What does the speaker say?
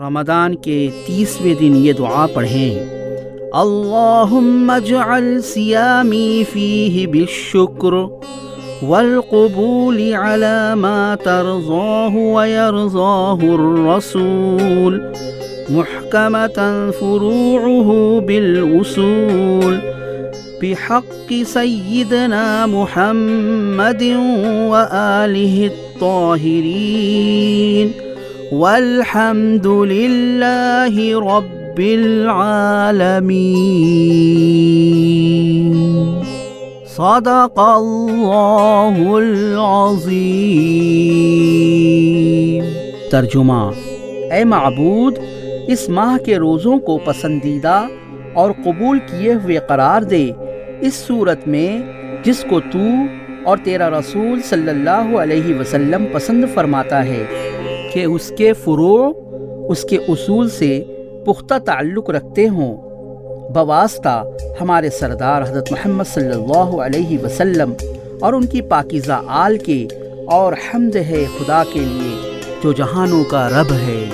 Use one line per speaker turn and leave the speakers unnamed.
رمضان کے تیسویں دن یہ دعا پڑھیں۔ اللہم اجعل سیامی فیہ بالشکر والقبول على ما ترضاه ويرضاه الرسول محكمة فروعه بالوصول بحق سيدنا محمد وآله الطاهرين والحمد لله رب العالمين صدق اللہ العظیم. ترجمہ اے معبود، اس ماہ کے روزوں کو پسندیدہ اور قبول کیے ہوئے قرار دے اس صورت میں جس کو تو اور تیرا رسول صلی اللہ علیہ وسلم پسند فرماتا ہے۔ کہ اس کے فروع اس کے اصول سے پختہ تعلق رکھتے ہوں۔ بواسطہ ہمارے سردار حضرت محمد صلی اللہ علیہ وسلم اور ان کی پاکیزہ آل کے اور حمد ہے خدا کے لیے جو جہانوں کا رب ہے۔